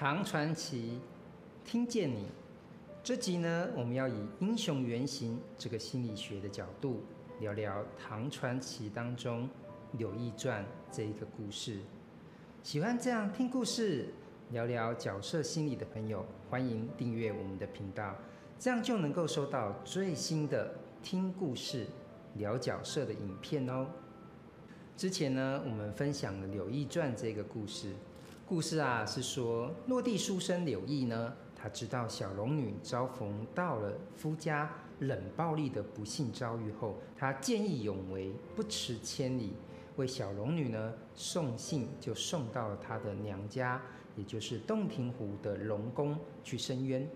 唐传奇，听见你。这集呢，我们要以英雄原型这个心理学的角度，聊聊唐传奇当中柳毅传这一个故事。喜欢这样听故事、聊聊角色心理的朋友，欢迎订阅我们的频道，这样就能够收到最新的听故事、聊角色的影片哦。之前呢，我们分享了柳毅传这个故事。故事啊，是说落地书生柳毅呢，他知道小龙女遭逢到了夫家冷暴力的不幸遭遇后，他见义勇为，不辞千里为小龙女呢送信，就送到了她的娘家，也就是洞庭湖的龙宫去申冤。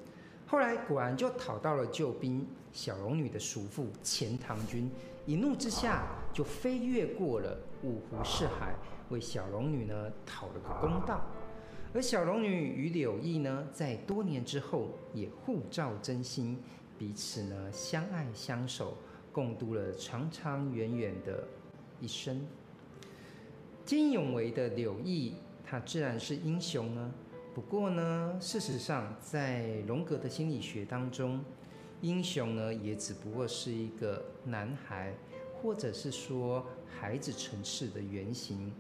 后来果然就讨到了救兵小龙女的叔父钱塘君，一怒之下就飞越过了五湖四海，为小龙女呢讨了个公道。而小龙女与柳毅呢，在多年之后也互照真心，彼此呢相爱相守，共度了长长远远的一生。见义勇为的柳毅，他自然是英雄呢。不过呢，事实上，在荣格的心理学当中，英雄呢也只不过是一个男孩，或者是说孩子层次的原型。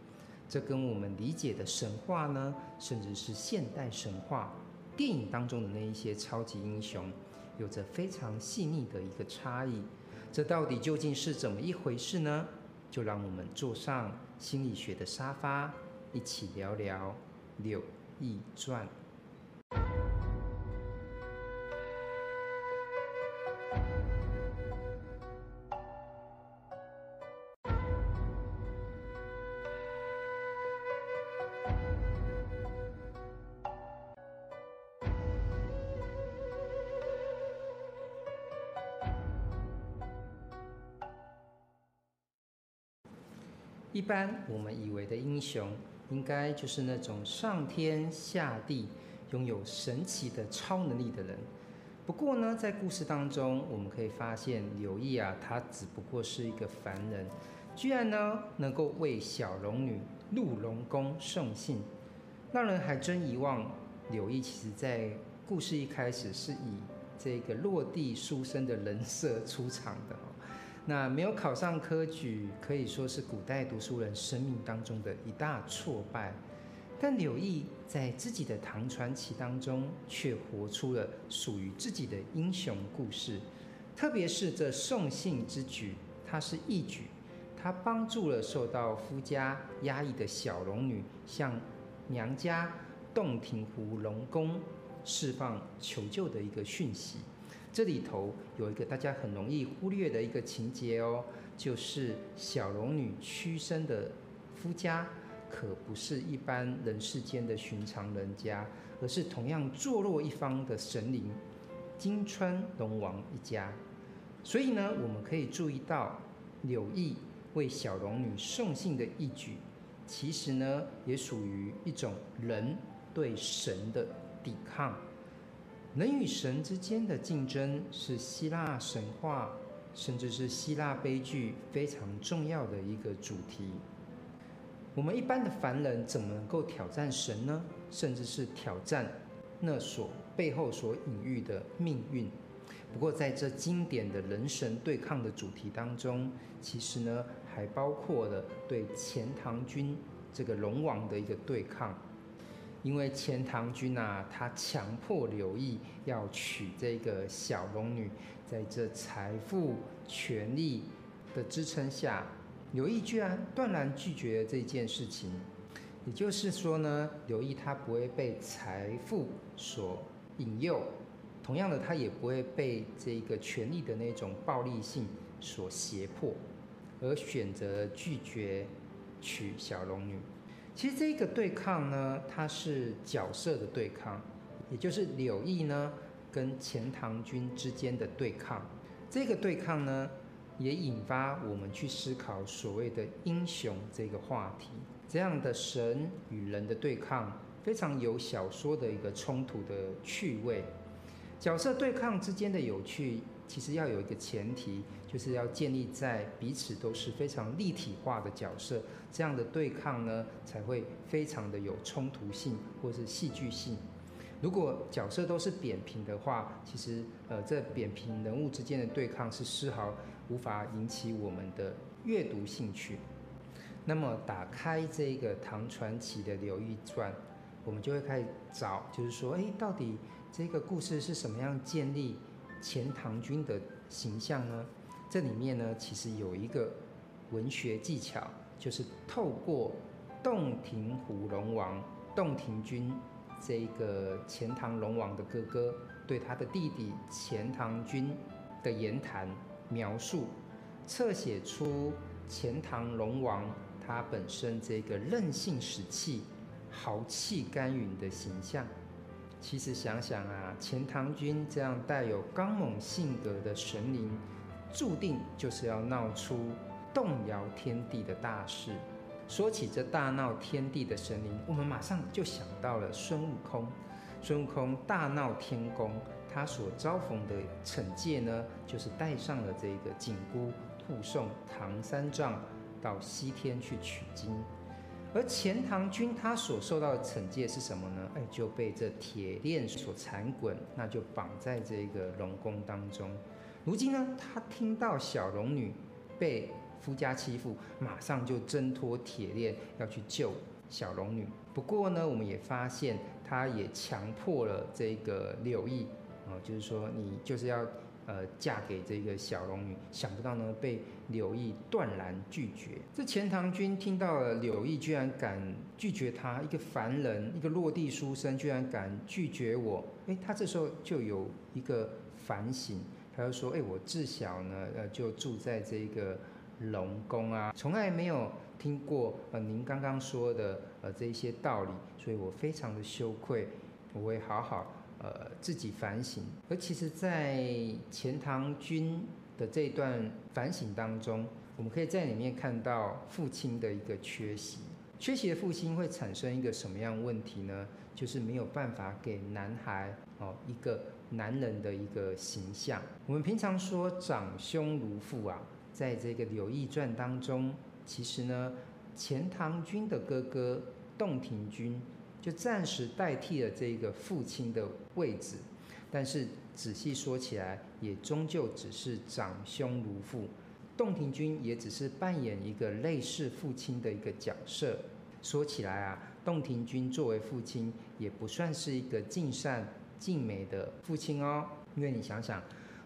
这跟我们理解的神话呢，甚至是现代神话电影当中的那一些超级英雄，有着非常细腻的一个差异。这到底究竟是怎么一回事呢？就让我们坐上心理学的沙发，一起聊聊柳毅传。一般我们以为的英雄，应该就是那种上天下地、拥有神奇的超能力的人。不过呢，在故事当中，我们可以发现柳毅啊，他只不过是一个凡人，居然呢能够为小龙女入龙宫送信，让人还真遗忘柳毅其实在故事一开始是以这个落地书生的人设出场的。那没有考上科举，可以说是古代读书人生命当中的一大挫败。但柳毅在自己的唐传奇当中，却活出了属于自己的英雄故事。特别是这送信之举，他是义举，他帮助了受到夫家压抑的小龙女，向娘家洞庭湖龙宫释放求救的一个讯息。这里头有一个大家很容易忽略的一个情节哦，就是小龙女屈身的夫家可不是一般人世间的寻常人家，而是同样坐落一方的神灵金川龙王一家。所以呢，我们可以注意到柳毅为小龙女送信的义举，其实呢也属于一种人对神的抵抗。人与神之间的竞争是希腊神话，甚至是希腊悲剧非常重要的一个主题。我们一般的凡人怎么能够挑战神呢？甚至是挑战那所背后所隐喻的命运。不过，在这经典的人神对抗的主题当中，其实呢还包括了对钱塘君这个龙王的一个对抗。因为钱塘君啊，他强迫刘毅要娶这个小龙女，在这财富、权力的支撑下，刘毅居然断然拒绝了这件事情。也就是说呢，刘毅他不会被财富所引诱，同样的，他也不会被这个权力的那种暴力性所胁迫，而选择拒绝娶小龙女。其实这个对抗呢，它是角色的对抗，也就是柳毅呢跟钱塘君之间的对抗。这个对抗呢，也引发我们去思考所谓的英雄这个话题。这样的神与人的对抗，非常有小说的一个冲突的趣味。角色对抗之间的有趣，其实要有一个前提，就是要建立在彼此都是非常立体化的角色，这样的对抗呢，才会非常的有冲突性或是戏剧性。如果角色都是扁平的话，其实呃，这扁平人物之间的对抗是丝毫无法引起我们的阅读兴趣。那么打开这个唐传奇的《柳毅传》，我们就会开始找，就是说，哎，到底这个故事是什么样建立钱塘君的形象呢？这里面呢，其实有一个文学技巧，就是透过洞庭湖龙王洞庭君这个钱塘龙王的哥哥对他的弟弟钱塘君的言谈描述，侧写出钱塘龙王。他本身这个任性使气、豪气干云的形象，其实想想啊，钱塘君这样带有刚猛性格的神灵，注定就是要闹出动摇天地的大事。说起这大闹天地的神灵，我们马上就想到了孙悟空。孙悟空大闹天宫，他所遭逢的惩戒呢，就是带上了这个紧箍，护送唐三藏。到西天去取经，而钱塘君他所受到的惩戒是什么呢？哎，就被这铁链所缠滚，那就绑在这个龙宫当中。如今呢，他听到小龙女被夫家欺负，马上就挣脱铁链要去救小龙女。不过呢，我们也发现他也强迫了这个柳毅啊，就是说你就是要。呃，嫁给这个小龙女，想不到呢，被柳毅断然拒绝。这钱塘君听到了柳毅居然敢拒绝他，一个凡人，一个落地书生，居然敢拒绝我。诶，他这时候就有一个反省，他就说：诶，我自小呢，呃，就住在这个龙宫啊，从来没有听过呃您刚刚说的呃这些道理，所以我非常的羞愧，我会好好。呃，自己反省。而其实，在钱塘君的这段反省当中，我们可以在里面看到父亲的一个缺席。缺席的父亲会产生一个什么样问题呢？就是没有办法给男孩哦一个男人的一个形象。我们平常说长兄如父啊，在这个《柳毅传》当中，其实呢，钱塘君的哥哥洞庭君。就暂时代替了这个父亲的位置，但是仔细说起来，也终究只是长兄如父。洞庭君也只是扮演一个类似父亲的一个角色。说起来啊，洞庭君作为父亲，也不算是一个尽善尽美的父亲哦。因为你想想，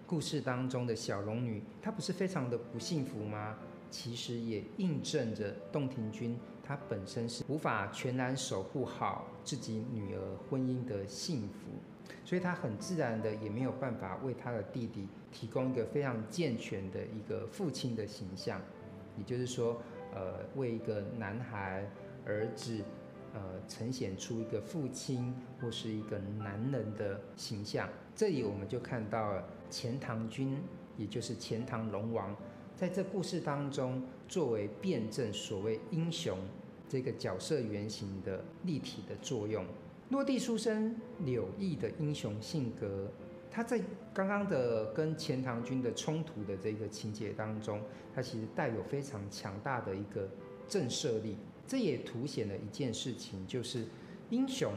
故事当中的小龙女，她不是非常的不幸福吗？其实也印证着洞庭君。他本身是无法全然守护好自己女儿婚姻的幸福，所以他很自然的也没有办法为他的弟弟提供一个非常健全的一个父亲的形象，也就是说，呃，为一个男孩儿子，呃，呈现出一个父亲或是一个男人的形象。这里我们就看到了钱塘君，也就是钱塘龙王。在这故事当中，作为辩证所谓英雄这个角色原型的立体的作用，落地书生柳毅的英雄性格，他在刚刚的跟钱塘君的冲突的这个情节当中，他其实带有非常强大的一个震慑力。这也凸显了一件事情，就是英雄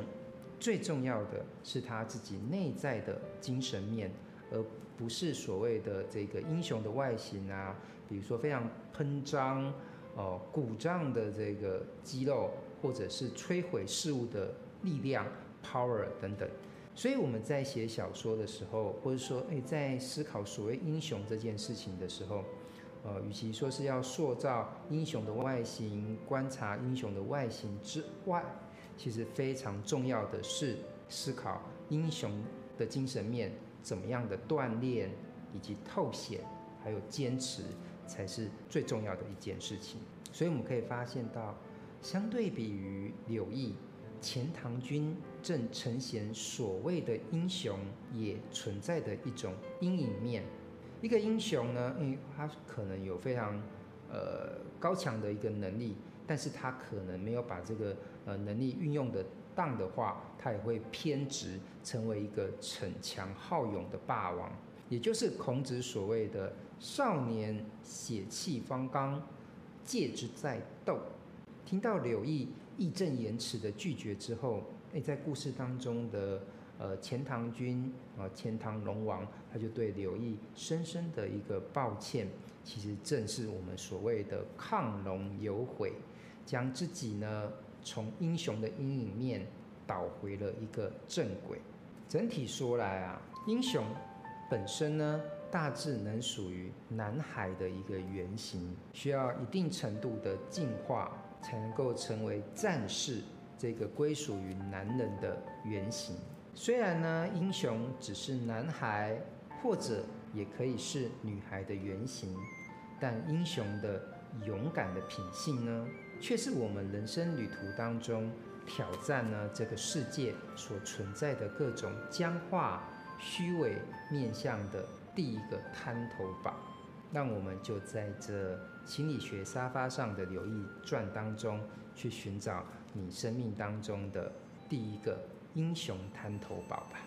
最重要的是他自己内在的精神面，而不是所谓的这个英雄的外形啊，比如说非常喷张、哦鼓胀的这个肌肉，或者是摧毁事物的力量 （power） 等等。所以我们在写小说的时候，或者说诶，在思考所谓英雄这件事情的时候，呃，与其说是要塑造英雄的外形、观察英雄的外形之外，其实非常重要的是思考英雄的精神面。怎么样的锻炼以及透显，还有坚持，才是最重要的一件事情。所以我们可以发现到，相对比于柳毅，钱塘君正呈现所谓的英雄，也存在的一种阴影面。一个英雄呢，因为他可能有非常呃高强的一个能力，但是他可能没有把这个呃能力运用的。当的话，他也会偏执，成为一个逞强好勇的霸王。也就是孔子所谓的“少年血气方刚，戒之在斗”。听到柳毅义正言辞的拒绝之后，诶，在故事当中的呃钱塘君啊，钱塘龙王，他就对柳毅深深的一个抱歉。其实正是我们所谓的亢龙有悔，将自己呢从英雄的阴影面导回了一个正轨。整体说来啊，英雄本身呢大致能属于男孩的一个原型，需要一定程度的进化。才能够成为战士，这个归属于男人的原型。虽然呢，英雄只是男孩，或者也可以是女孩的原型，但英雄的勇敢的品性呢，却是我们人生旅途当中挑战呢这个世界所存在的各种僵化、虚伪面向的第一个滩头堡。让我们就在这心理学沙发上的留意传当中，去寻找你生命当中的第一个英雄滩头堡吧。